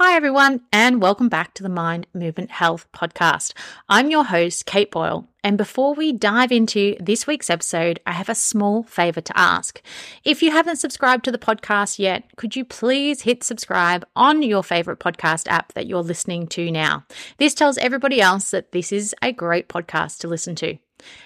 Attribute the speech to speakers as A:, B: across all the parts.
A: Hi, everyone, and welcome back to the Mind Movement Health podcast. I'm your host, Kate Boyle. And before we dive into this week's episode, I have a small favor to ask. If you haven't subscribed to the podcast yet, could you please hit subscribe on your favorite podcast app that you're listening to now? This tells everybody else that this is a great podcast to listen to.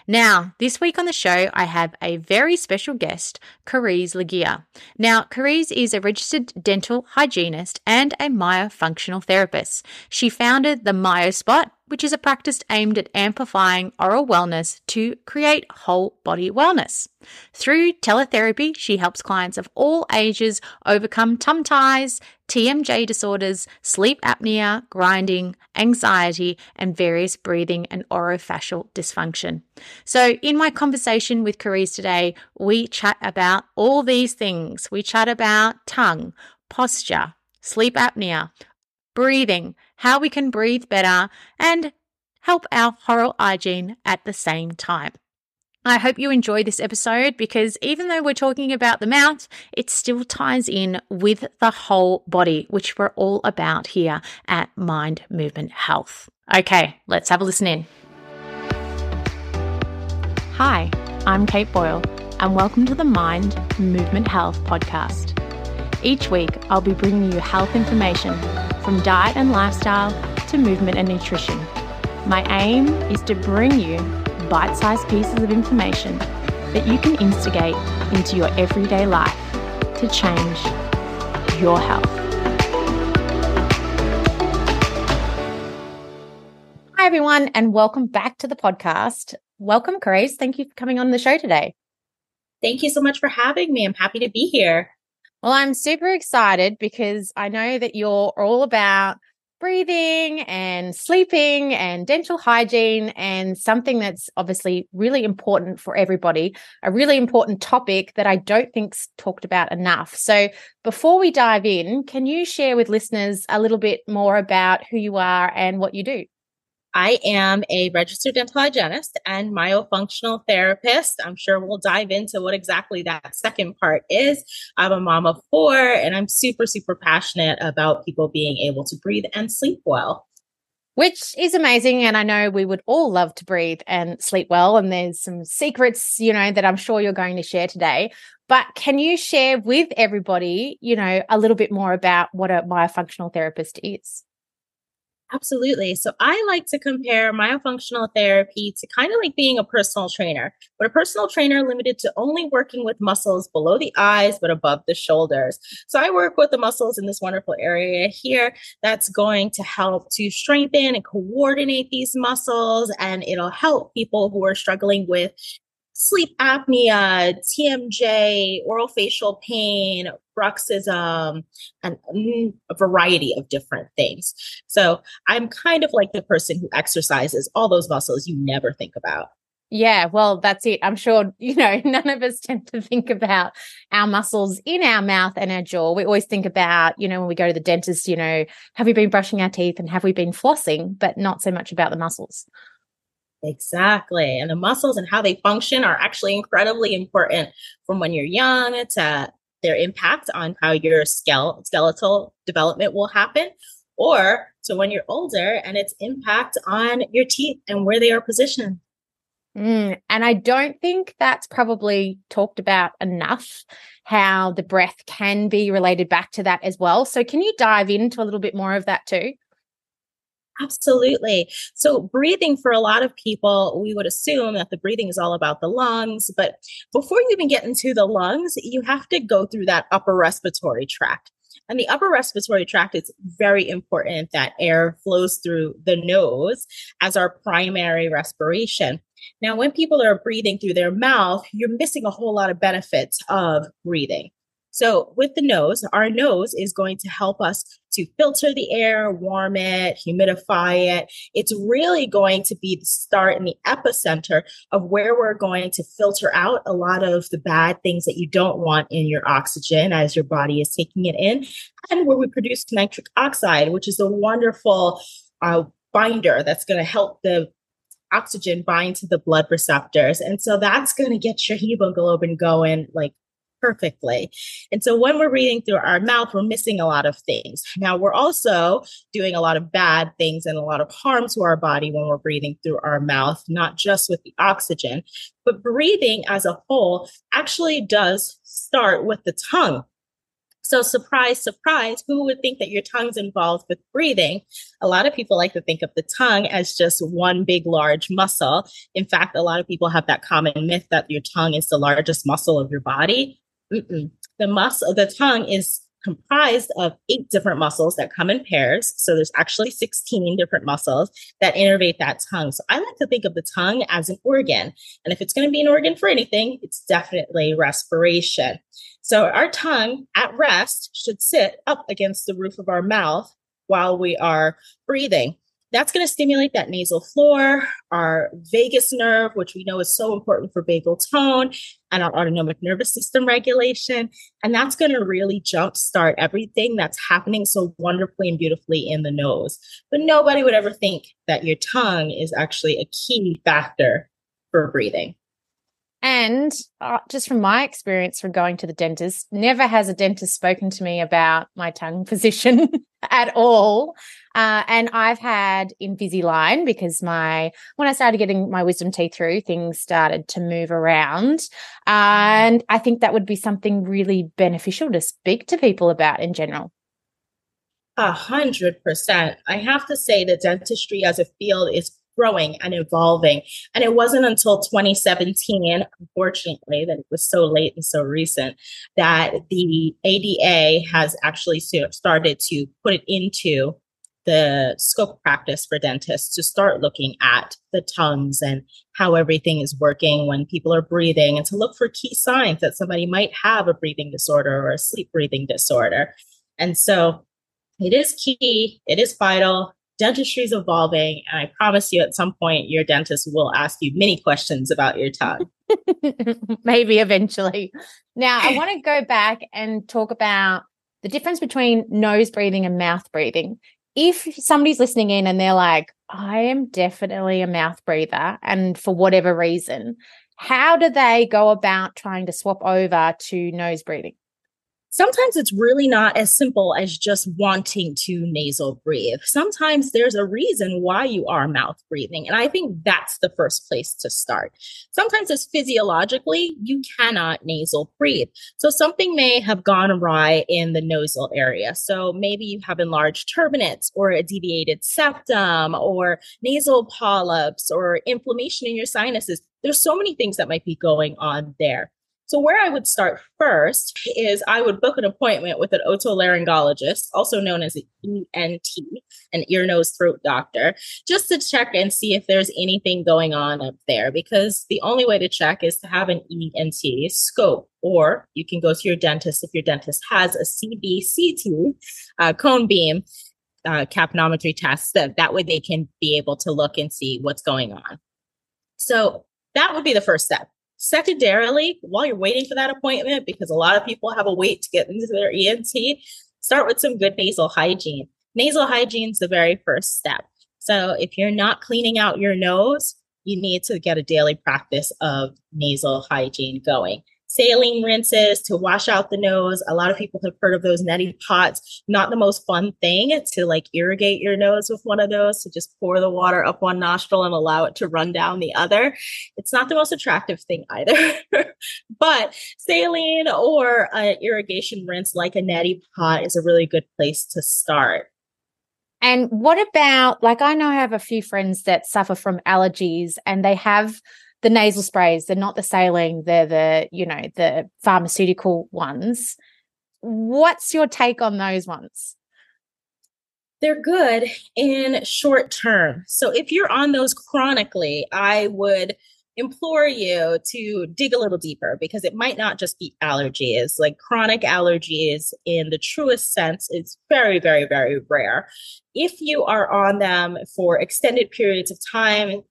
A: Now, this week on the show, I have a very special guest, Karese Laguerre. Now, Karese is a registered dental hygienist and a myofunctional therapist. She founded the MyoSpot, which is a practice aimed at amplifying oral wellness to create whole body wellness. Through teletherapy, she helps clients of all ages overcome tongue ties, TMJ disorders, sleep apnea, grinding, anxiety, and various breathing and orofacial dysfunction. So, in my conversation with Karese today, we chat about all these things. We chat about tongue, posture, sleep apnea, breathing, how we can breathe better, and help our oral hygiene at the same time. I hope you enjoy this episode because even though we're talking about the mouth, it still ties in with the whole body, which we're all about here at Mind Movement Health. Okay, let's have a listen in. Hi, I'm Kate Boyle, and welcome to the Mind Movement Health podcast. Each week, I'll be bringing you health information from diet and lifestyle to movement and nutrition. My aim is to bring you bite sized pieces of information that you can instigate into your everyday life to change your health. Hi, everyone, and welcome back to the podcast. Welcome, Karese. Thank you for coming on the show today.
B: Thank you so much for having me. I'm happy to be here.
A: Well, I'm super excited because I know that you're all about breathing and sleeping and dental hygiene and something that's obviously really important for everybody, a really important topic that I don't think's talked about enough. So, before we dive in, can you share with listeners a little bit more about who you are and what you do?
B: I am a registered dental hygienist and myofunctional therapist. I'm sure we'll dive into what exactly that second part is. I'm a mom of four and I'm super, super passionate about people being able to breathe and sleep well.
A: Which is amazing. And I know we would all love to breathe and sleep well. And there's some secrets, you know, that I'm sure you're going to share today. But can you share with everybody, you know, a little bit more about what a myofunctional therapist is?
B: Absolutely. So I like to compare myofunctional therapy to kind of like being a personal trainer, but a personal trainer limited to only working with muscles below the eyes, but above the shoulders. So I work with the muscles in this wonderful area here that's going to help to strengthen and coordinate these muscles. And it'll help people who are struggling with sleep apnea, TMJ, oral facial pain, bruxism, and mm, a variety of different things. So I'm kind of like the person who exercises all those muscles you never think about.
A: Yeah, well, that's it. I'm sure, you know, none of us tend to think about our muscles in our mouth and our jaw. We always think about, you know, when we go to the dentist, you know, have we been brushing our teeth and have we been flossing, but not so much about the muscles.
B: Exactly. And the muscles and how they function are actually incredibly important from when you're young to their impact on how your skeletal development will happen, or to when you're older and its impact on your teeth and where they are positioned.
A: Mm, and I don't think that's probably talked about enough how the breath can be related back to that as well. So, can you dive into a little bit more of that too?
B: Absolutely. So, breathing for a lot of people, we would assume that the breathing is all about the lungs. But before you even get into the lungs, you have to go through that upper respiratory tract. And the upper respiratory tract, it's very important that air flows through the nose as our primary respiration. Now, when people are breathing through their mouth, you're missing a whole lot of benefits of breathing. So, with the nose, our nose is going to help us to filter the air, warm it, humidify it. It's really going to be the start and the epicenter of where we're going to filter out a lot of the bad things that you don't want in your oxygen as your body is taking it in, and where we produce nitric oxide, which is a wonderful uh, binder that's going to help the oxygen bind to the blood receptors. And so that's going to get your hemoglobin going like perfectly. And so when we're breathing through our mouth, we're missing a lot of things. Now, we're also doing a lot of bad things and a lot of harm to our body when we're breathing through our mouth, not just with the oxygen, but breathing as a whole actually does start with the tongue. So, surprise, surprise, who would think that your tongue's involved with breathing? A lot of people like to think of the tongue as just one big, large muscle. In fact, a lot of people have that common myth that your tongue is the largest muscle of your body. Mm-mm. The muscle, the tongue is comprised of eight different muscles that come in pairs. So there's actually 16 different muscles that innervate that tongue. So I like to think of the tongue as an organ. And if it's going to be an organ for anything, it's definitely respiration. So our tongue at rest should sit up against the roof of our mouth while we are breathing that's going to stimulate that nasal floor, our vagus nerve, which we know is so important for vagal tone and our autonomic nervous system regulation. And that's going to really jumpstart everything that's happening so wonderfully and beautifully in the nose. But nobody would ever think that your tongue is actually a key factor for breathing.
A: And uh, just from my experience from going to the dentist, never has a dentist spoken to me about my tongue position at all. Uh, and I've had Invisalign because my when I started getting my wisdom teeth through, things started to move around, and I think that would be something really beneficial to speak to people about in general.
B: A hundred percent. I have to say that dentistry as a field is growing and evolving. And it wasn't until 2017, unfortunately, that it was so late and so recent, that the ADA has actually started to put it into the scope practice for dentists to start looking at the tongues and how everything is working when people are breathing and to look for key signs that somebody might have a breathing disorder or a sleep breathing disorder. And so it is key, it is vital, dentistry is evolving. And I promise you, at some point, your dentist will ask you many questions about your tongue.
A: Maybe eventually. Now, I want to go back and talk about the difference between nose breathing and mouth breathing. If somebody's listening in and they're like, I am definitely a mouth breather, and for whatever reason, how do they go about trying to swap over to nose breathing?
B: Sometimes it's really not as simple as just wanting to nasal breathe. Sometimes there's a reason why you are mouth breathing. And I think that's the first place to start. Sometimes it's physiologically, you cannot nasal breathe. So something may have gone awry in the nasal area. So maybe you have enlarged turbinates or a deviated septum or nasal polyps or inflammation in your sinuses. There's so many things that might be going on there. So, where I would start first is I would book an appointment with an otolaryngologist, also known as an ENT, an ear, nose, throat doctor, just to check and see if there's anything going on up there. Because the only way to check is to have an ENT scope, or you can go to your dentist if your dentist has a CBCT, uh, cone beam uh, capnometry test. That, that way they can be able to look and see what's going on. So, that would be the first step Secondarily, while you're waiting for that appointment, because a lot of people have a wait to get into their ENT, start with some good nasal hygiene. Nasal hygiene is the very first step. So if you're not cleaning out your nose, you need to get a daily practice of nasal hygiene going saline rinses to wash out the nose. A lot of people have heard of those neti pots. Not the most fun thing to like irrigate your nose with one of those, to just pour the water up one nostril and allow it to run down the other. It's not the most attractive thing either. but saline or an irrigation rinse like a neti pot is a really good place to start.
A: And what about, like, I know I have a few friends that suffer from allergies and they have the nasal sprays, they're not the saline, they're the, you know, the pharmaceutical ones. What's your take on those ones?
B: They're good in short term. So if you're on those chronically, I would implore you to dig a little deeper because it might not just be allergies. Like chronic allergies, in the truest sense, is very, very, very rare. If you are on them for extended periods of time,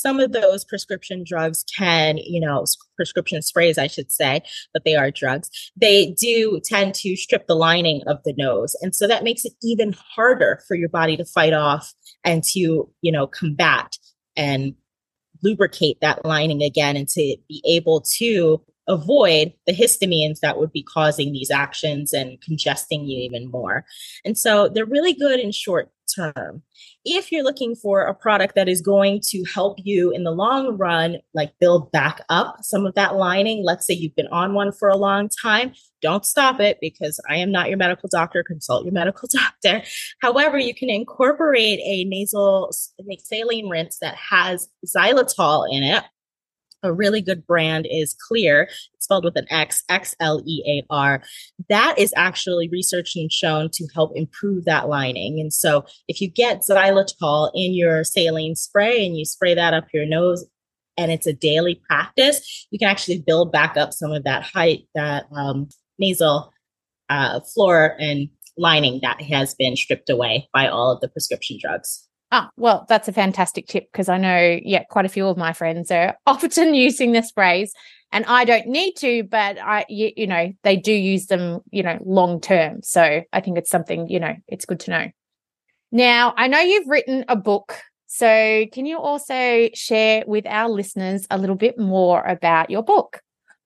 B: some of those prescription drugs can, you know, prescription sprays, I should say, but they are drugs. They do tend to strip the lining of the nose. And so that makes it even harder for your body to fight off and to, you know, combat and lubricate that lining again and to be able to avoid the histamines that would be causing these actions and congesting you even more. And so they're really good in short term. If you're looking for a product that is going to help you in the long run, like build back up some of that lining, let's say you've been on one for a long time, don't stop it because I am not your medical doctor. Consult your medical doctor. However, you can incorporate a nasal saline rinse that has xylitol in it a really good brand is Xlear. It's spelled with an X, X L E A R. That is actually researched and shown to help improve that lining. And so if you get xylitol in your saline spray and you spray that up your nose, and it's a daily practice, you can actually build back up some of that height, that um, nasal uh, floor and lining that has been stripped away by all of the prescription drugs.
A: Ah, well, that's a fantastic tip because I know, yeah, quite a few of my friends are often using the sprays and I don't need to, but I, you, you know, they do use them, you know, long term. So I think it's something, you know, it's good to know. Now, I know you've written a book. So can you also share with our listeners a little bit more about your book?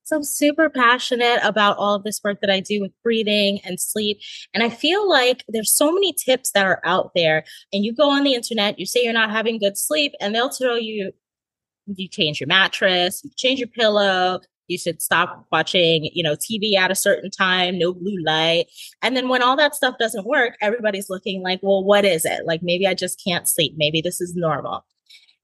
B: So I'm super passionate about all of this work that I do with breathing and sleep. And I feel like there's so many tips that are out there. And you go on the internet, you say you're not having good sleep, and they'll tell you you change your mattress, you change your pillow, you should stop watching, you know, TV at a certain time, no blue light. And then when all that stuff doesn't work, everybody's looking like, well, what is it? Like maybe I just can't sleep. Maybe this is normal.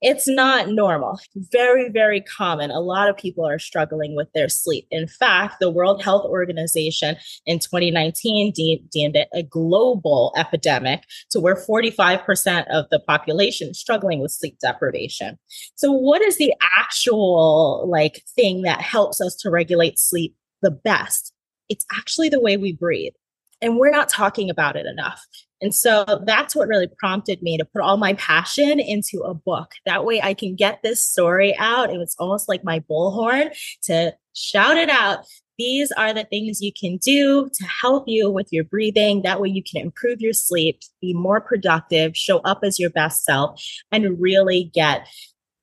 B: It's not normal. Very, very common. A lot of people are struggling with their sleep. In fact, the World Health Organization in 2019 de- deemed it a global epidemic to where 45% of the population is struggling with sleep deprivation. So what is the actual like thing that helps us to regulate sleep the best? It's actually the way we breathe. And we're not talking about it enough. And so that's what really prompted me to put all my passion into a book. That way I can get this story out. It was almost like my bullhorn to shout it out. These are the things you can do to help you with your breathing. That way you can improve your sleep, be more productive, show up as your best self, and really get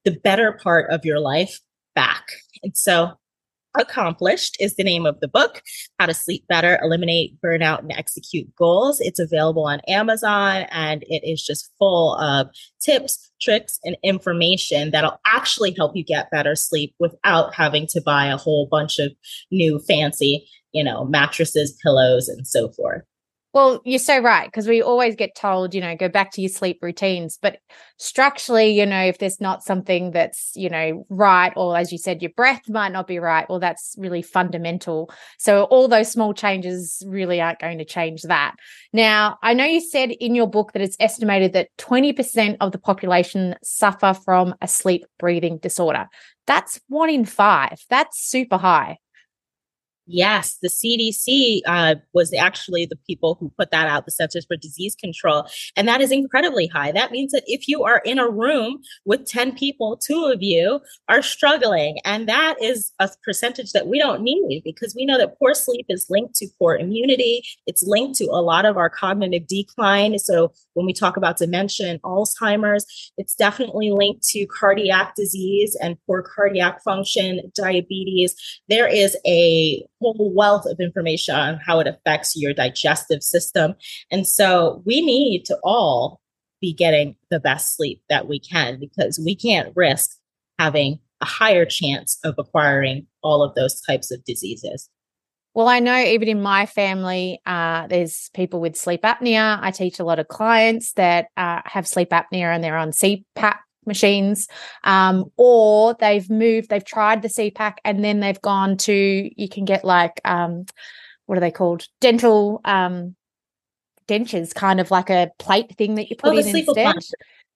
B: the better part of your life back. And so Accomplished is the name of the book, How to Sleep Better, Eliminate Burnout, and Execute Goals. It's available on Amazon and it is just full of tips, tricks, and information that'll actually help you get better sleep without having to buy a whole bunch of new fancy, you know, mattresses, pillows, and so forth.
A: Well, you're so right because we always get told, you know, go back to your sleep routines. But structurally, you know, if there's not something that's, you know, right, or as you said, your breath might not be right, well, that's really fundamental. So all those small changes really aren't going to change that. Now, I know you said in your book that it's estimated that 20% of the population suffer from a sleep breathing disorder. That's one in five. That's super high.
B: Yes, the CDC uh, was actually the people who put that out, the Centers for Disease Control. And that is incredibly high. That means that if you are in a room with 10 people, two of you are struggling. And that is a percentage that we don't need because we know that poor sleep is linked to poor immunity. It's linked to a lot of our cognitive decline. So when we talk about dementia and Alzheimer's, it's definitely linked to cardiac disease and poor cardiac function, diabetes. There is a whole wealth of information on how it affects your digestive system. And so we need to all be getting the best sleep that we can because we can't risk having a higher chance of acquiring all of those types of diseases.
A: Well, I know even in my family, uh, there's people with sleep apnea. I teach a lot of clients that uh, have sleep apnea and they're on CPAP machines, um, or they've moved, they've tried the CPAP and then they've gone to, you can get like, um, what are they called? Dental um, dentures, kind of like a plate thing that you put oh, in instead.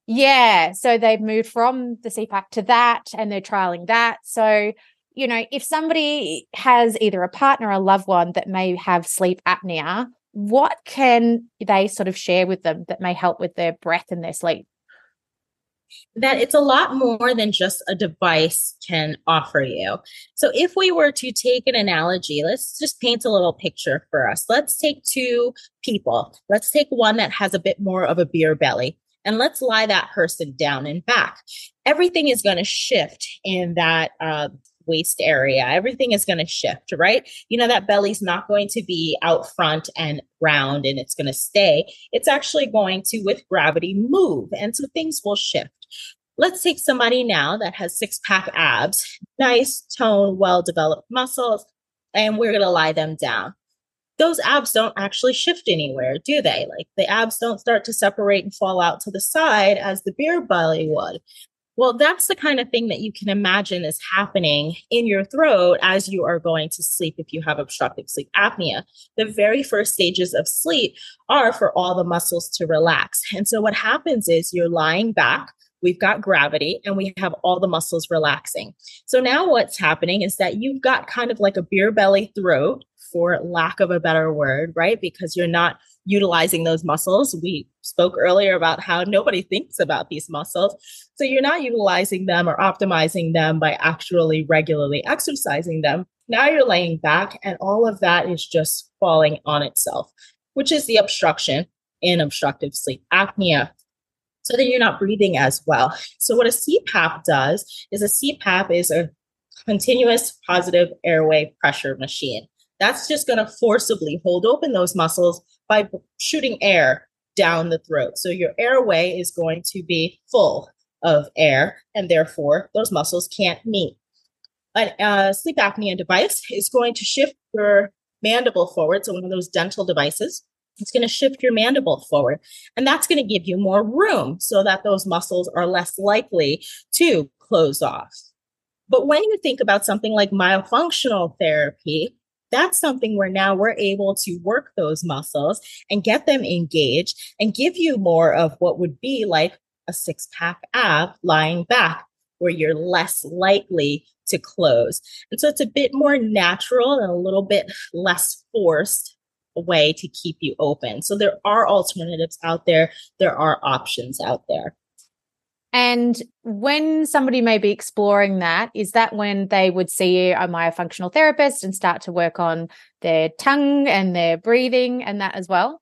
A: Yeah. So they've moved from the CPAP to that and they're trialing that. So, you know, if somebody has either a partner or a loved one that may have sleep apnea, what can they sort of share with them that may help with their breath and their sleep?
B: That it's a lot more than just a device can offer you. So, if we were to take an analogy, let's just paint a little picture for us. Let's take two people. Let's take one that has a bit more of a beer belly and let's lie that person down and back. Everything is going to shift in that uh, waist area. Everything is going to shift, right? You know, that belly's not going to be out front and round and it's going to stay. It's actually going to, with gravity, move. And so things will shift. Let's take somebody now that has six pack abs, nice, tone, well developed muscles, and we're going to lie them down. Those abs don't actually shift anywhere, do they? Like the abs don't start to separate and fall out to the side as the beer belly would. Well, that's the kind of thing that you can imagine is happening in your throat as you are going to sleep if you have obstructive sleep apnea. The very first stages of sleep are for all the muscles to relax. And so what happens is you're lying back, we've got gravity, and we have all the muscles relaxing. So now what's happening is that you've got kind of like a beer belly throat, for lack of a better word, right? Because you're not utilizing those muscles. We spoke earlier about how nobody thinks about these muscles. So you're not utilizing them or optimizing them by actually regularly exercising them. Now you're laying back, and all of that is just falling on itself, which is the obstruction in obstructive sleep apnea. So then you're not breathing as well. So, what a CPAP does is a CPAP is a continuous positive airway pressure machine. That's just going to forcibly hold open those muscles by shooting air down the throat. So your airway is going to be full of air, and therefore those muscles can't meet. A uh, sleep apnea device is going to shift your mandible forward. So one of those dental devices, it's going to shift your mandible forward. And that's going to give you more room so that those muscles are less likely to close off. But when you think about something like myofunctional therapy, that's something where now we're able to work those muscles and get them engaged and give you more of what would be like a six pack ab lying back where you're less likely to close. And so it's a bit more natural and a little bit less forced way to keep you open. So there are alternatives out there, there are options out there.
A: And when somebody may be exploring that, is that when they would see a myofunctional therapist and start to work on their tongue and their breathing and that as well?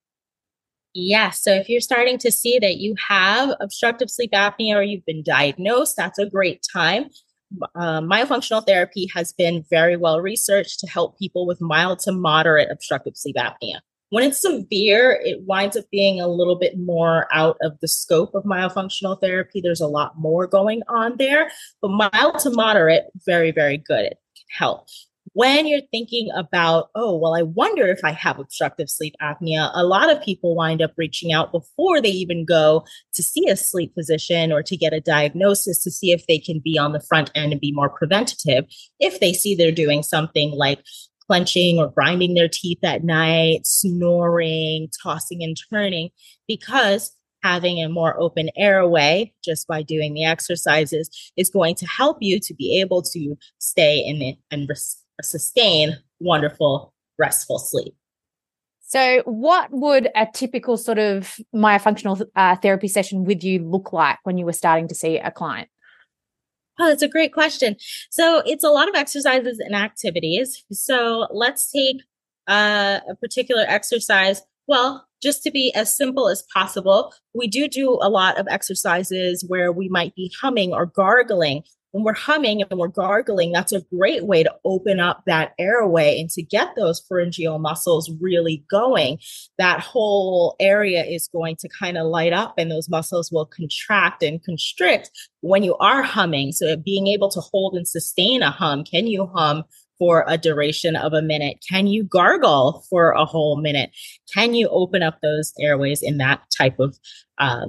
B: Yes. So if you're starting to see that you have obstructive sleep apnea or you've been diagnosed, that's a great time. Uh, myofunctional therapy has been very well researched to help people with mild to moderate obstructive sleep apnea. When it's severe, it winds up being a little bit more out of the scope of myofunctional therapy. There's a lot more going on there, but mild to moderate, very, very good. It can help. When you're thinking about, oh, well, I wonder if I have obstructive sleep apnea, a lot of people wind up reaching out before they even go to see a sleep physician or to get a diagnosis to see if they can be on the front end and be more preventative. If they see they're doing something like clenching or grinding their teeth at night, snoring, tossing and turning, because having a more open airway just by doing the exercises is going to help you to be able to stay in it and res- sustain wonderful, restful sleep.
A: So, what would a typical sort of myofunctional uh, therapy session with you look like when you were starting to see a client?
B: Oh, that's a great question. So it's a lot of exercises and activities. So let's take uh, a particular exercise. Well, just to be as simple as possible, we do do a lot of exercises where we might be humming or gargling when we're humming and we're gargling, that's a great way to open up that airway and to get those pharyngeal muscles really going. That whole area is going to kind of light up and those muscles will contract and constrict when you are humming. So being able to hold and sustain a hum, can you hum for a duration of a minute? Can you gargle for a whole minute? Can you open up those airways in that type of uh,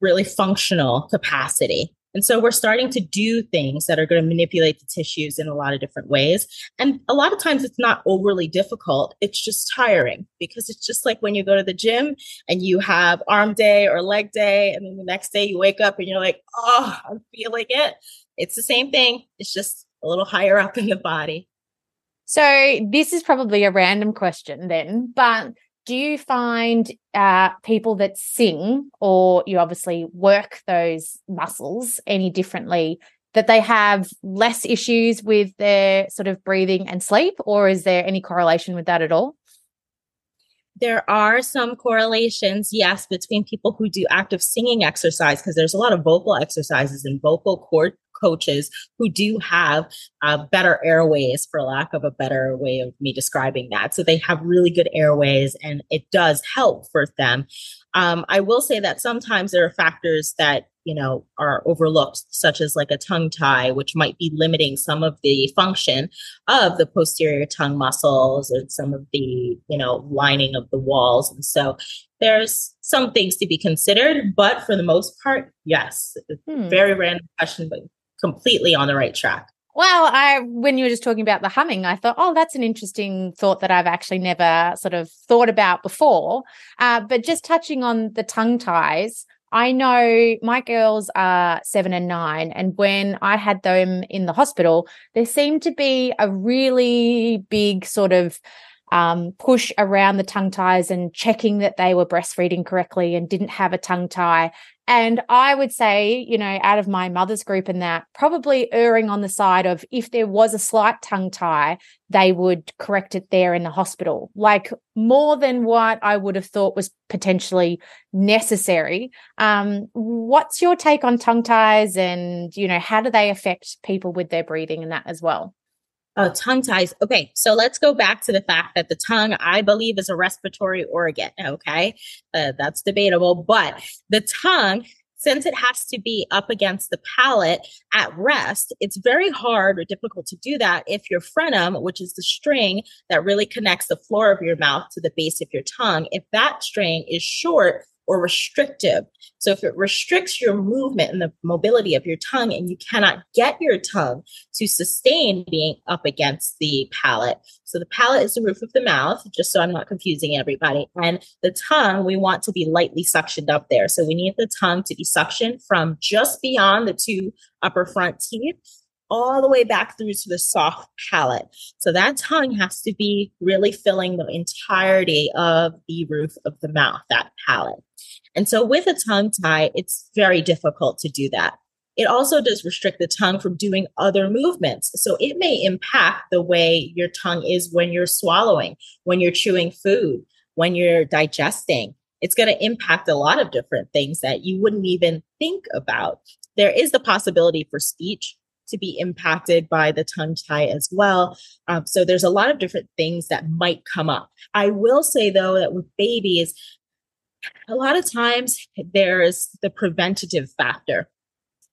B: really functional capacity? And so we're starting to do things that are going to manipulate the tissues in a lot of different ways. And a lot of times it's not overly difficult. It's just tiring because it's just like when you go to the gym and you have arm day or leg day. And then the next day you wake up and you're like, oh, I'm feeling it. It's the same thing. It's just a little higher up in the body.
A: So this is probably a random question then, but do you find uh, people that sing or you obviously work those muscles any differently that they have less issues with their sort of breathing and sleep or is there any correlation with that at all?
B: There are some correlations, yes, between people who do active singing exercise, because there's a lot of vocal exercises and vocal cord coaches who do have uh, better airways, for lack of a better way of me describing that. So they have really good airways and it does help for them. Um, I will say that sometimes there are factors that you know are overlooked such as like a tongue tie which might be limiting some of the function of the posterior tongue muscles and some of the you know lining of the walls and so there's some things to be considered but for the most part yes hmm. very random question but completely on the right track
A: well, I when you were just talking about the humming, I thought, oh, that's an interesting thought that I've actually never sort of thought about before. Uh, but just touching on the tongue ties, I know my girls are seven and nine, and when I had them in the hospital, there seemed to be a really big sort of um, push around the tongue ties and checking that they were breastfeeding correctly and didn't have a tongue tie. And I would say, you know, out of my mother's group and that, probably erring on the side of if there was a slight tongue tie, they would correct it there in the hospital, like more than what I would have thought was potentially necessary. Um, what's your take on tongue ties and, you know, how do they affect people with their breathing and that as well?
B: Oh, tongue ties. Okay, so let's go back to the fact that the tongue, I believe, is a respiratory organ. Okay, uh, that's debatable, but the tongue, since it has to be up against the palate at rest, it's very hard or difficult to do that if your frenum, which is the string that really connects the floor of your mouth to the base of your tongue, if that string is short or restrictive. So if it restricts your movement and the mobility of your tongue and you cannot get your tongue to sustain being up against the palate. So the palate is the roof of the mouth, just so I'm not confusing everybody. And the tongue, we want to be lightly suctioned up there. So we need the tongue to be suctioned from just beyond the two upper front teeth all the way back through to the soft palate. So that tongue has to be really filling the entirety of the roof of the mouth, that palate. And so with a tongue tie, it's very difficult to do that. It also does restrict the tongue from doing other movements. So it may impact the way your tongue is when you're swallowing, when you're chewing food, when you're digesting. It's going to impact a lot of different things that you wouldn't even think about. There is the possibility for speech to be impacted by the tongue tie as well. Um, so there's a lot of different things that might come up. I will say though that with babies, a lot of times there's the preventative factor.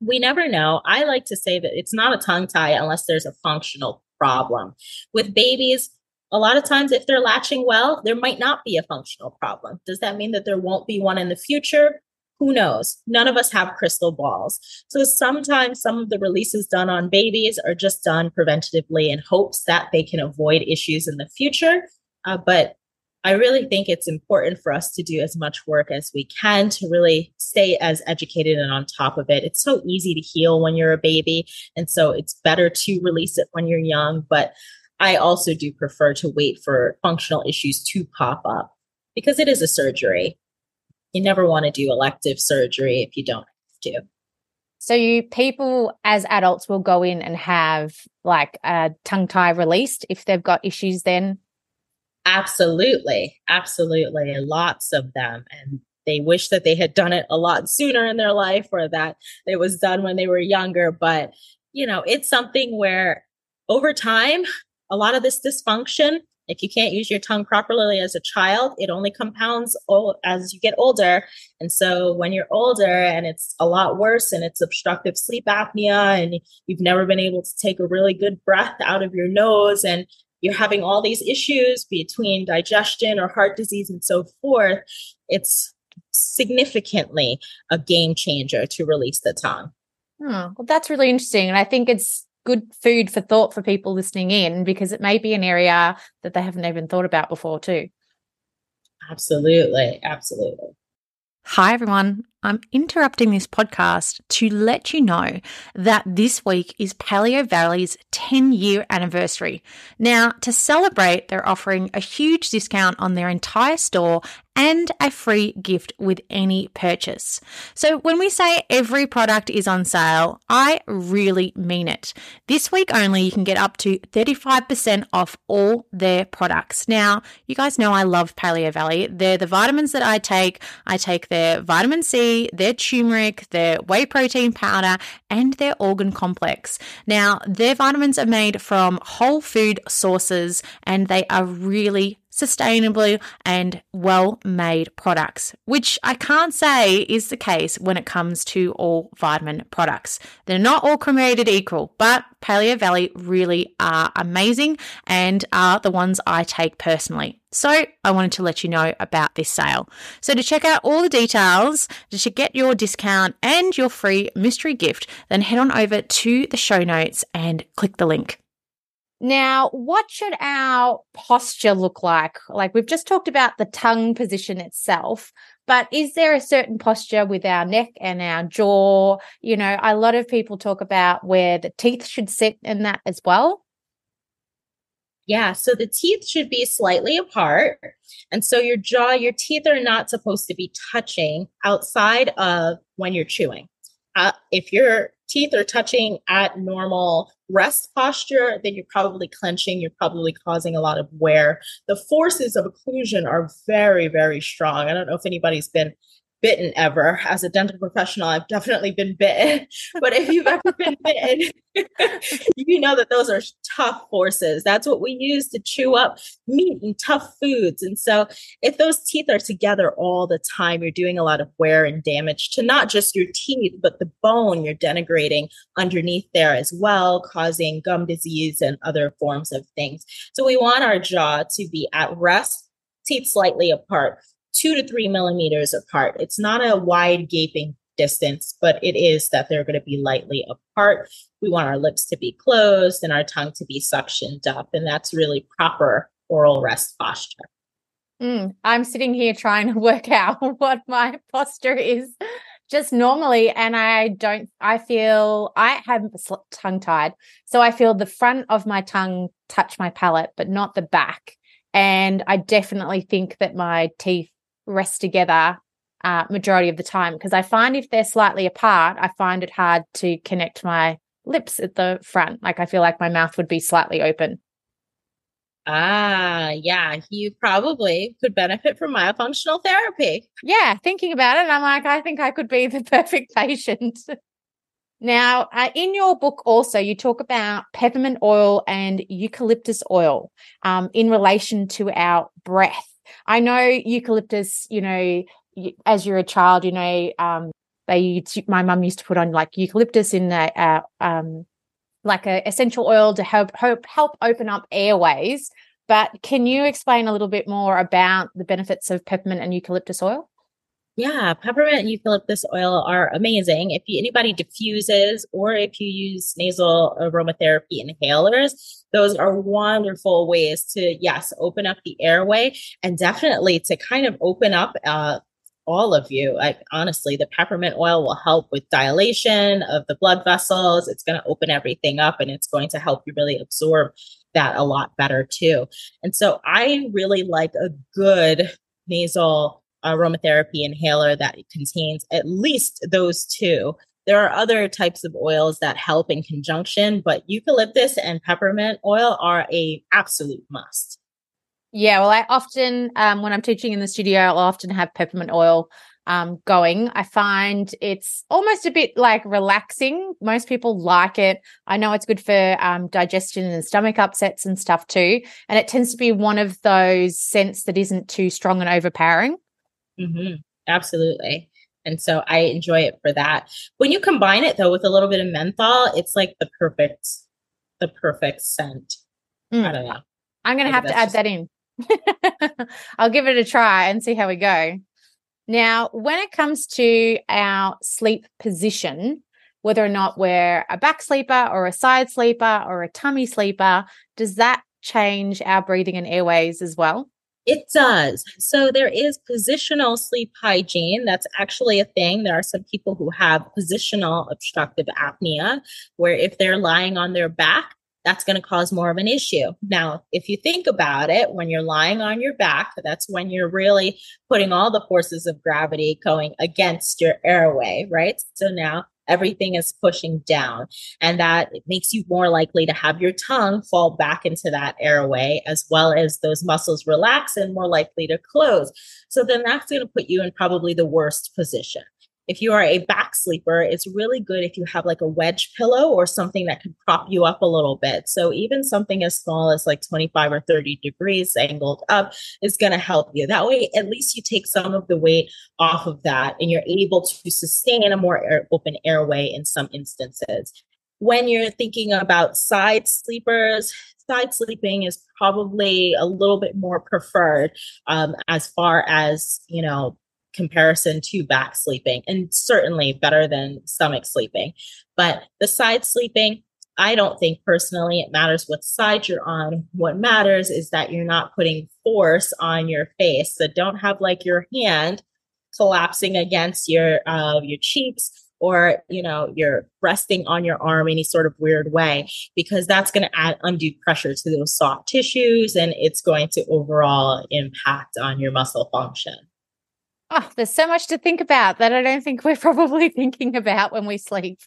B: We never know. I like to say that it's not a tongue tie unless there's a functional problem. With babies, a lot of times if they're latching well, there might not be a functional problem. Does that mean that there won't be one in the future? Who knows? None of us have crystal balls. So sometimes some of the releases done on babies are just done preventatively in hopes that they can avoid issues in the future. Uh, but I really think it's important for us to do as much work as we can to really stay as educated and on top of it. It's so easy to heal when you're a baby. And so it's better to release it when you're young. But I also do prefer to wait for functional issues to pop up because it is a surgery. You never want to do elective surgery if you don't have to.
A: So you people as adults will go in and have like a tongue tie released if they've got issues then
B: Absolutely. Absolutely. Lots of them. And they wish that they had done it a lot sooner in their life or that it was done when they were younger. But, you know, it's something where over time, a lot of this dysfunction, if you can't use your tongue properly as a child, it only compounds as you get older. And so when you're older and it's a lot worse and it's obstructive sleep apnea and you've never been able to take a really good breath out of your nose and you're having all these issues between digestion or heart disease and so forth, it's significantly a game changer to release the tongue.
A: Oh, well, that's really interesting. And I think it's good food for thought for people listening in because it may be an area that they haven't even thought about before, too.
B: Absolutely. Absolutely.
A: Hi, everyone. I'm interrupting this podcast to let you know that this week is Paleo Valley's 10 year anniversary. Now, to celebrate, they're offering a huge discount on their entire store and a free gift with any purchase. So when we say every product is on sale, I really mean it. This week only, you can get up to 35% off all their products. Now, you guys know I love Paleo Valley. They're the vitamins that I take. I take their vitamin C their turmeric, their whey protein powder, and their organ complex. Now, their vitamins are made from whole food sources and they are really sustainably and well made products, which I can't say is the case when it comes to all vitamin products. They're not all created equal, but Paleo Valley really are amazing and are the ones I take personally. So I wanted to let you know about this sale. So to check out all the details, to get your discount and your free mystery gift, then head on over to the show notes and click the link. Now, what should our posture look like? Like we've just talked about the tongue position itself, but is there a certain posture with our neck and our jaw? You know, a lot of people talk about where the teeth should sit in that as well.
B: Yeah, so the teeth should be slightly apart. And so your jaw, your teeth are not supposed to be touching outside of when you're chewing. Uh, if your teeth are touching at normal rest posture, then you're probably clenching, you're probably causing a lot of wear. The forces of occlusion are very, very strong. I don't know if anybody's been bitten ever. As a dental professional, I've definitely been bitten. But if you've ever been bitten, you know that those are tough forces. That's what we use to chew up meat and tough foods. And so, if those teeth are together all the time, you're doing a lot of wear and damage to not just your teeth, but the bone you're denigrating underneath there as well, causing gum disease and other forms of things. So, we want our jaw to be at rest, teeth slightly apart two to three millimeters apart. It's not a wide gaping distance, but it is that they're going to be lightly apart. We want our lips to be closed and our tongue to be suctioned up. And that's really proper oral rest posture.
A: Mm, I'm sitting here trying to work out what my posture is just normally. And I don't, I feel I have tongue tied. So I feel the front of my tongue touch my palate, but not the back. And I definitely think that my teeth rest together uh, majority of the time because I find if they're slightly apart, I find it hard to connect my lips at the front. Like I feel like my mouth would be slightly open.
B: Ah, yeah, you probably could benefit from myofunctional therapy.
A: Yeah, thinking about it, I'm like, I think I could be the perfect patient. now, uh, in your book, also, you talk about peppermint oil and eucalyptus oil um, in relation to our breath. I know eucalyptus, you know, as you're a child, you know, um, they my mum used to put on like eucalyptus in a, a um, like a essential oil to help help help open up airways. But can you explain a little bit more about the benefits of peppermint and eucalyptus oil?
B: Yeah, peppermint and eucalyptus oil are amazing. If you, anybody diffuses or if you use nasal aromatherapy inhalers, those are wonderful ways to, yes, open up the airway and definitely to kind of open up uh, all of you. I, honestly, the peppermint oil will help with dilation of the blood vessels. It's going to open everything up and it's going to help you really absorb that a lot better too. And so I really like a good nasal aromatherapy inhaler that contains at least those two. There are other types of oils that help in conjunction, but eucalyptus and peppermint oil are a absolute must.
A: Yeah, well, I often um, when I'm teaching in the studio, I'll often have peppermint oil um, going. I find it's almost a bit like relaxing. Most people like it. I know it's good for um, digestion and stomach upsets and stuff too. And it tends to be one of those scents that isn't too strong and overpowering.
B: Mm-hmm. Absolutely. And so I enjoy it for that. When you combine it though with a little bit of menthol, it's like the perfect, the perfect scent. Mm. I don't know.
A: I'm going to have to add just... that in. I'll give it a try and see how we go. Now, when it comes to our sleep position, whether or not we're a back sleeper or a side sleeper or a tummy sleeper, does that change our breathing and airways as well?
B: It does. So there is positional sleep hygiene. That's actually a thing. There are some people who have positional obstructive apnea, where if they're lying on their back, that's going to cause more of an issue. Now, if you think about it, when you're lying on your back, that's when you're really putting all the forces of gravity going against your airway, right? So now everything is pushing down. And that makes you more likely to have your tongue fall back into that airway as well as those muscles relax and more likely to close. So then that's going to put you in probably the worst position if you are a back sleeper, it's really good if you have like a wedge pillow or something that can prop you up a little bit. So even something as small as like 25 or 30 degrees angled up is going to help you. That way, at least you take some of the weight off of that and you're able to sustain a more air, open airway in some instances. When you're thinking about side sleepers, side sleeping is probably a little bit more preferred um, as far as you know comparison to back sleeping and certainly better than stomach sleeping. But the side sleeping, I don't think personally it matters what side you're on. What matters is that you're not putting force on your face. So don't have like your hand collapsing against your uh, your cheeks or you know you're resting on your arm any sort of weird way because that's going to add undue pressure to those soft tissues and it's going to overall impact on your muscle function
A: Oh, there's so much to think about that I don't think we're probably thinking about when we sleep.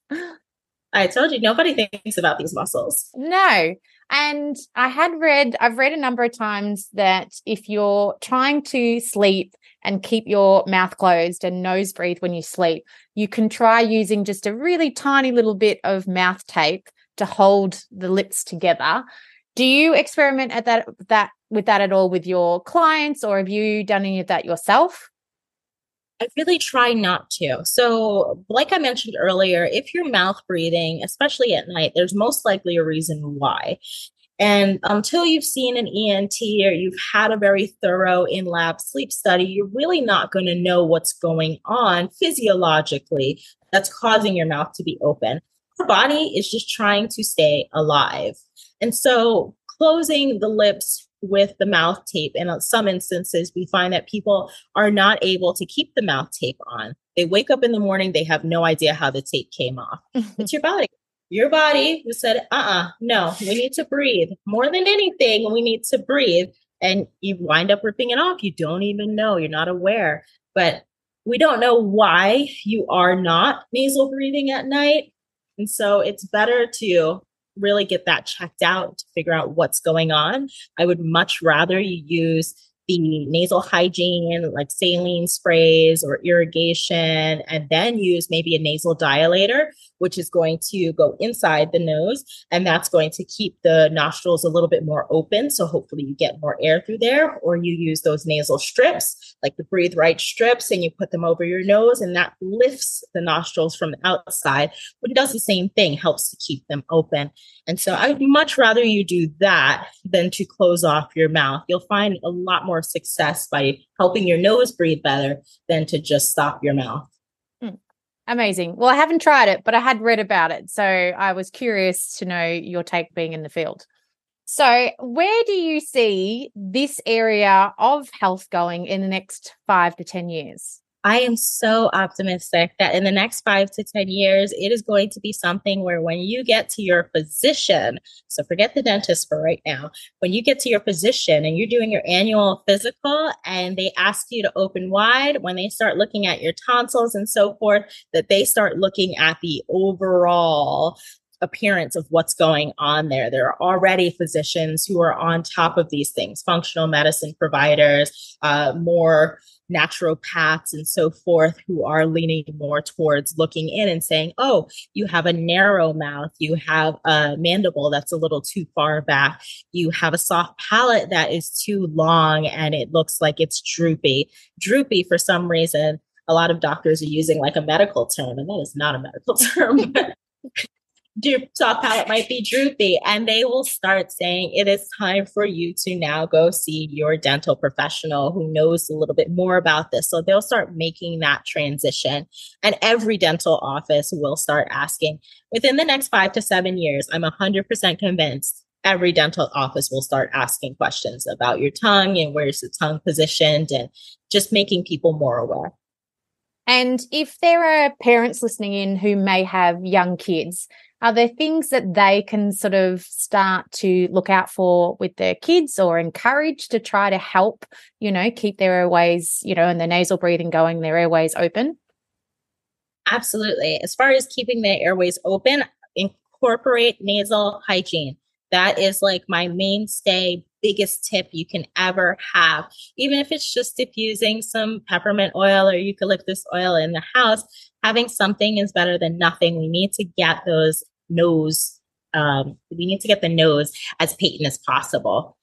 B: I told you, nobody thinks about these muscles.
A: No. And I had read, I've read a number of times that if you're trying to sleep and keep your mouth closed and nose breathe when you sleep, you can try using just a really tiny little bit of mouth tape to hold the lips together. Do you experiment at that that with that at all with your clients or have you done any of that yourself?
B: I really try not to. So, like I mentioned earlier, if you're mouth breathing, especially at night, there's most likely a reason why. And until you've seen an ENT or you've had a very thorough in lab sleep study, you're really not going to know what's going on physiologically that's causing your mouth to be open. Our body is just trying to stay alive. And so, closing the lips with the mouth tape. And in some instances, we find that people are not able to keep the mouth tape on. They wake up in the morning, they have no idea how the tape came off. it's your body. Your body said, uh uh-uh, uh no, we need to breathe. More than anything, we need to breathe. And you wind up ripping it off. You don't even know, you're not aware. But we don't know why you are not nasal breathing at night. And so it's better to really get that checked out to figure out what's going on. I would much rather you use the nasal hygiene, like saline sprays or irrigation, and then use maybe a nasal dilator, which is going to go inside the nose. And that's going to keep the nostrils a little bit more open. So hopefully you get more air through there, or you use those nasal strips, like the Breathe Right strips, and you put them over your nose, and that lifts the nostrils from the outside, but it does the same thing, helps to keep them open. And so I would much rather you do that than to close off your mouth. You'll find a lot more success by helping your nose breathe better than to just stop your mouth.
A: Hmm. Amazing. Well, I haven't tried it, but I had read about it. So I was curious to know your take being in the field. So, where do you see this area of health going in the next five to 10 years?
B: I am so optimistic that in the next five to 10 years, it is going to be something where when you get to your physician, so forget the dentist for right now, when you get to your physician and you're doing your annual physical and they ask you to open wide, when they start looking at your tonsils and so forth, that they start looking at the overall appearance of what's going on there. There are already physicians who are on top of these things, functional medicine providers, uh, more naturopaths and so forth who are leaning more towards looking in and saying, oh, you have a narrow mouth, you have a mandible that's a little too far back, you have a soft palate that is too long and it looks like it's droopy. Droopy, for some reason, a lot of doctors are using like a medical term, and that is not a medical term soft palate might be droopy and they will start saying it is time for you to now go see your dental professional who knows a little bit more about this. So they'll start making that transition and every dental office will start asking within the next 5 to 7 years i'm 100% convinced every dental office will start asking questions about your tongue and where's the tongue positioned and just making people more aware.
A: And if there are parents listening in who may have young kids, are there things that they can sort of start to look out for with their kids or encourage to try to help, you know, keep their airways, you know, and their nasal breathing going, their airways open?
B: Absolutely. As far as keeping the airways open, incorporate nasal hygiene. That is like my mainstay biggest tip you can ever have. Even if it's just diffusing some peppermint oil or eucalyptus oil in the house, having something is better than nothing. We need to get those nose, um, we need to get the nose as patent as possible.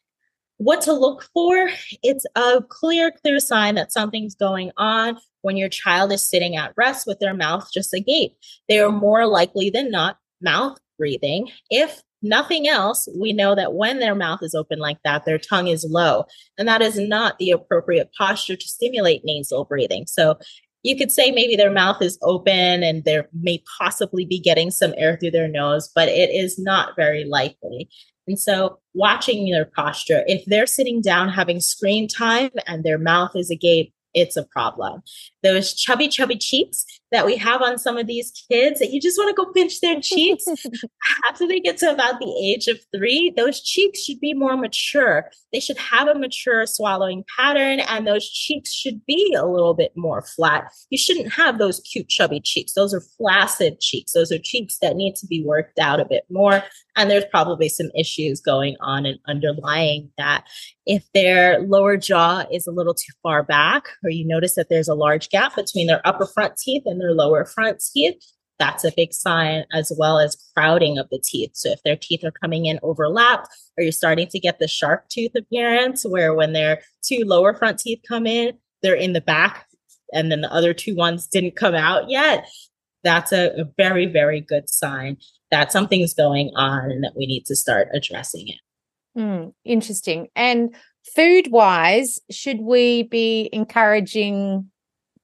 B: What to look for? It's a clear, clear sign that something's going on when your child is sitting at rest with their mouth just agape. They are more likely than not mouth breathing. If nothing else, we know that when their mouth is open like that, their tongue is low. And that is not the appropriate posture to stimulate nasal breathing. So you could say maybe their mouth is open and they may possibly be getting some air through their nose, but it is not very likely. And so, watching their posture, if they're sitting down having screen time and their mouth is agape, it's a problem. Those chubby, chubby cheeks that we have on some of these kids that you just want to go pinch their cheeks after they get to about the age of three, those cheeks should be more mature. They should have a mature swallowing pattern and those cheeks should be a little bit more flat. You shouldn't have those cute, chubby cheeks. Those are flaccid cheeks. Those are cheeks that need to be worked out a bit more. And there's probably some issues going on and underlying that. If their lower jaw is a little too far back, or you notice that there's a large gap between their upper front teeth and their lower front teeth, that's a big sign, as well as crowding of the teeth. So if their teeth are coming in overlapped, or you're starting to get the sharp tooth appearance, where when their two lower front teeth come in, they're in the back, and then the other two ones didn't come out yet, that's a, a very, very good sign that something's going on and that we need to start addressing it.
A: Mm, interesting. And food wise, should we be encouraging?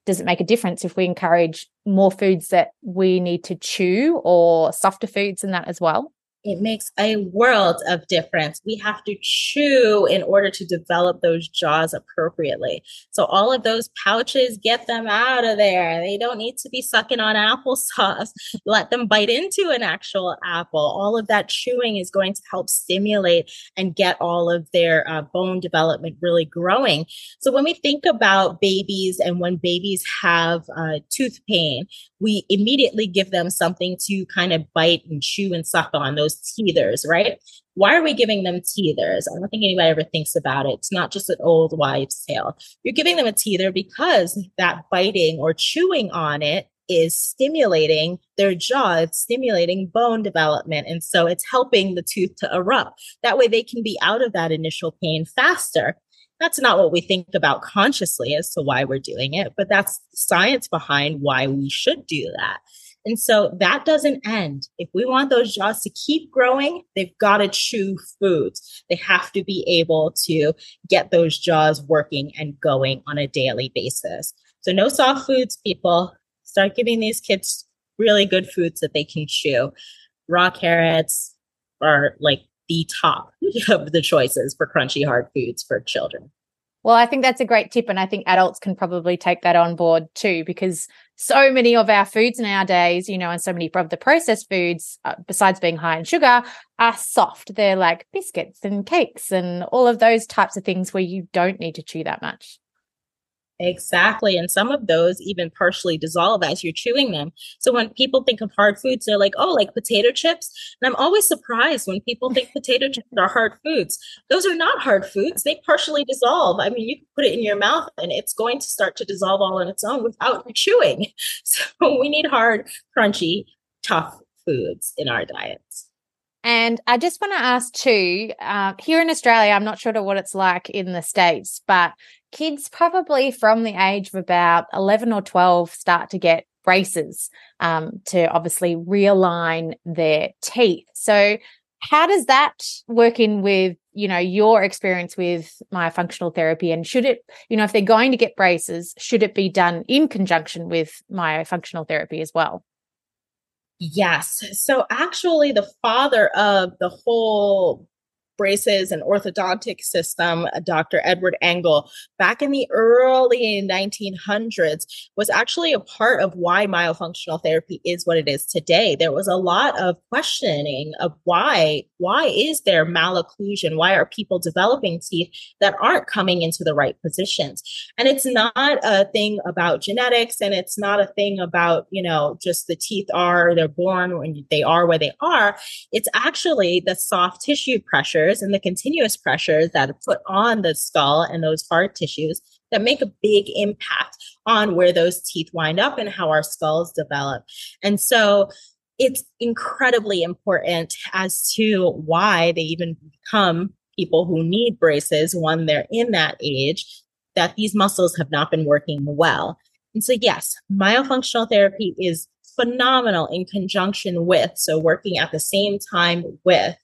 A: Does it make a difference if we encourage more foods that we need to chew or softer foods and that as well?
B: It makes a world of difference. We have to chew in order to develop those jaws appropriately. So all of those pouches, get them out of there. They don't need to be sucking on applesauce. Let them bite into an actual apple. All of that chewing is going to help stimulate and get all of their uh, bone development really growing. So when we think about babies and when babies have uh, tooth pain, we immediately give them something to kind of bite and chew and suck on those teethers, right? Why are we giving them teethers? I don't think anybody ever thinks about it. It's not just an old wives' tale. You're giving them a teether because that biting or chewing on it is stimulating their jaw, it's stimulating bone development. And so it's helping the tooth to erupt. That way they can be out of that initial pain faster. That's not what we think about consciously as to why we're doing it, but that's science behind why we should do that. And so that doesn't end. If we want those jaws to keep growing, they've got to chew foods. They have to be able to get those jaws working and going on a daily basis. So no soft foods, people. Start giving these kids really good foods that they can chew. Raw carrots are like the top of the choices for crunchy hard foods for children.
A: Well, I think that's a great tip. And I think adults can probably take that on board too, because so many of our foods nowadays, you know, and so many of the processed foods, uh, besides being high in sugar, are soft. They're like biscuits and cakes and all of those types of things where you don't need to chew that much.
B: Exactly. And some of those even partially dissolve as you're chewing them. So when people think of hard foods, they're like, oh, like potato chips. And I'm always surprised when people think potato chips are hard foods. Those are not hard foods. They partially dissolve. I mean, you can put it in your mouth and it's going to start to dissolve all on its own without you chewing. So we need hard, crunchy, tough foods in our diets.
A: And I just want to ask too, uh, here in Australia, I'm not sure to what it's like in the States, but kids probably from the age of about 11 or 12 start to get braces um, to obviously realign their teeth. So, how does that work in with you know your experience with myofunctional therapy? And should it you know if they're going to get braces should it be done in conjunction with myofunctional therapy as well?
B: Yes. So actually the father of the whole braces and orthodontic system, Dr. Edward Angle, back in the early 1900s, was actually a part of why myofunctional therapy is what it is today. There was a lot of questioning of why, why is there malocclusion? Why are people developing teeth that aren't coming into the right positions? And it's not a thing about genetics and it's not a thing about, you know, just the teeth are, they're born when they are where they are. It's actually the soft tissue pressure pressures and the continuous pressures that are put on the skull and those hard tissues that make a big impact on where those teeth wind up and how our skulls develop. And so it's incredibly important as to why they even become people who need braces when they're in that age that these muscles have not been working well. And so, yes, myofunctional therapy is phenomenal in conjunction with, so working at the same time with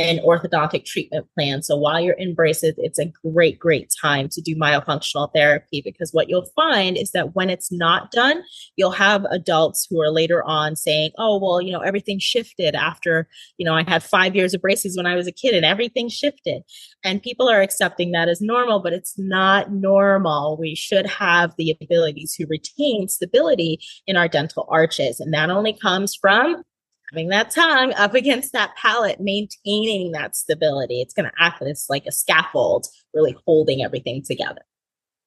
B: an orthodontic treatment plan. So while you're in braces, it's a great, great time to do myofunctional therapy because what you'll find is that when it's not done, you'll have adults who are later on saying, oh, well, you know, everything shifted after, you know, I had five years of braces when I was a kid and everything shifted. And people are accepting that as normal, but it's not normal. We should have the ability to retain stability in our dental arches. And that only comes from having that tongue up against that palate, maintaining that stability. It's going to act as like a scaffold, really holding everything together.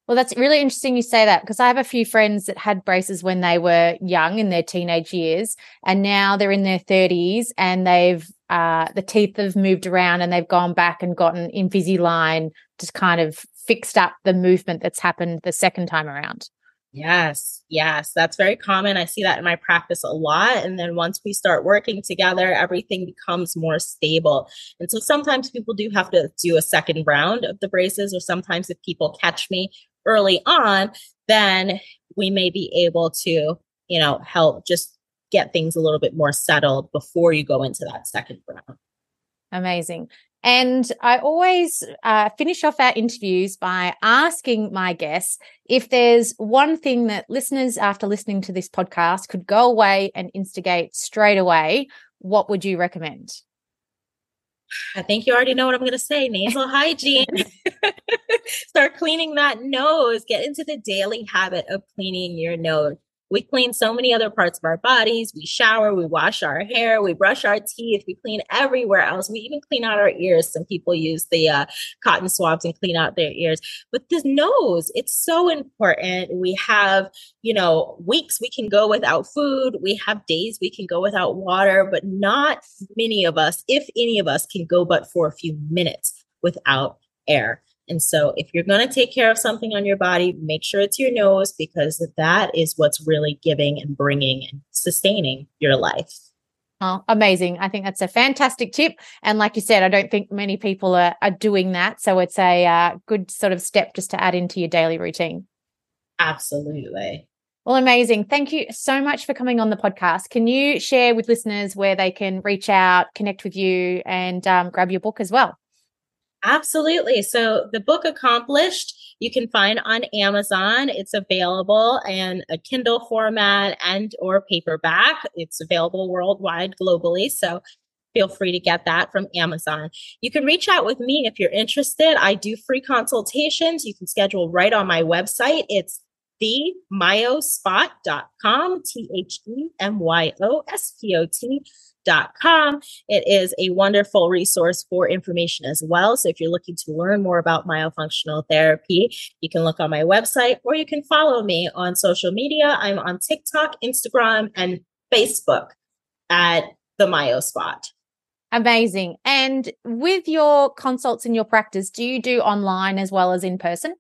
A: Well, that's really interesting you say that because I have a few friends that had braces when they were young in their teenage years, and now they're in their 30s and they've uh, the teeth have moved around and they've gone back and gotten Invisalign, to kind of fixed up the movement that's happened the second time around.
B: Yes, yes, that's very common. I see that in my practice a lot. And then once we start working together, everything becomes more stable. And so sometimes people do have to do a second round of the braces, or sometimes if people catch me early on, then we may be able to, you know, help just get things a little bit more settled before you go into that second round.
A: Amazing. And I always uh, finish off our interviews by asking my guests if there's one thing that listeners, after listening to this podcast, could go away and instigate straight away. What would you recommend?
B: I think you already know what I'm going to say nasal hygiene. Start cleaning that nose. Get into the daily habit of cleaning your nose. We clean so many other parts of our bodies. We shower, we wash our hair, we brush our teeth, we clean everywhere else. We even clean out our ears. Some people use the uh, cotton swabs and clean out their ears. But the nose, it's so important. We have, you know, weeks we can go without food. We have days we can go without water, but not many of us, if any of us, can go but for a few minutes without air. And so, if you're going to take care of something on your body, make sure it's your nose because that is what's really giving and bringing and sustaining your life.
A: Oh, amazing. I think that's a fantastic tip. And like you said, I don't think many people are, are doing that. So, it's a uh, good sort of step just to add into your daily routine.
B: Absolutely.
A: Well, amazing. Thank you so much for coming on the podcast. Can you share with listeners where they can reach out, connect with you, and um, grab your book as well?
B: Absolutely. So the book accomplished you can find on Amazon. It's available in a Kindle format and or paperback. It's available worldwide globally. So feel free to get that from Amazon. You can reach out with me if you're interested. I do free consultations. You can schedule right on my website. It's themyospot.com, T H E M Y O S P O T com. It is a wonderful resource for information as well. So if you're looking to learn more about myofunctional therapy, you can look on my website or you can follow me on social media. I'm on TikTok, Instagram, and Facebook at the Myo Spot.
A: Amazing. And with your consults in your practice, do you do online as well as in person?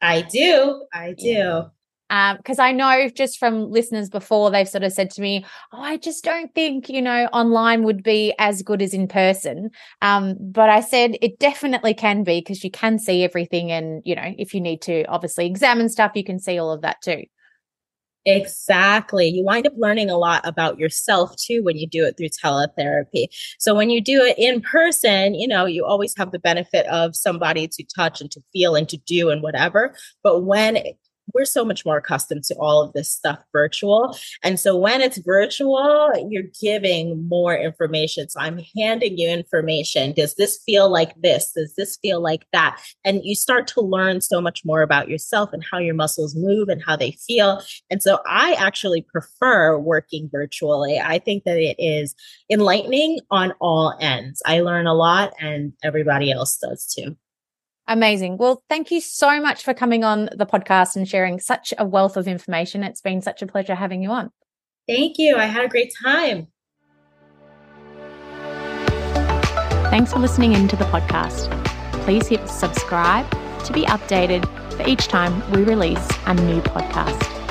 B: I do. I do
A: because um, I know just from listeners before, they've sort of said to me, Oh, I just don't think, you know, online would be as good as in person. Um, but I said it definitely can be because you can see everything. And, you know, if you need to obviously examine stuff, you can see all of that too.
B: Exactly. You wind up learning a lot about yourself too when you do it through teletherapy. So when you do it in person, you know, you always have the benefit of somebody to touch and to feel and to do and whatever. But when we're so much more accustomed to all of this stuff virtual. And so when it's virtual, you're giving more information. So I'm handing you information. Does this feel like this? Does this feel like that? And you start to learn so much more about yourself and how your muscles move and how they feel. And so I actually prefer working virtually. I think that it is enlightening on all ends. I learn a lot and everybody else does too.
A: Amazing. Well, thank you so much for coming on the podcast and sharing such a wealth of information. It's been such a pleasure having you on.
B: Thank you. I had a great time.
A: Thanks for listening in to the podcast. Please hit subscribe to be updated for each time we release a new podcast.